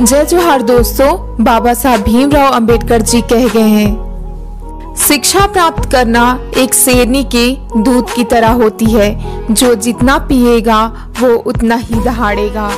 जय जोहार दोस्तों, बाबा साहब भीमराव अंबेडकर जी कह गए हैं। शिक्षा प्राप्त करना एक शेरनी के दूध की तरह होती है, जो जितना पिएगा, वो उतना ही दहाड़ेगा।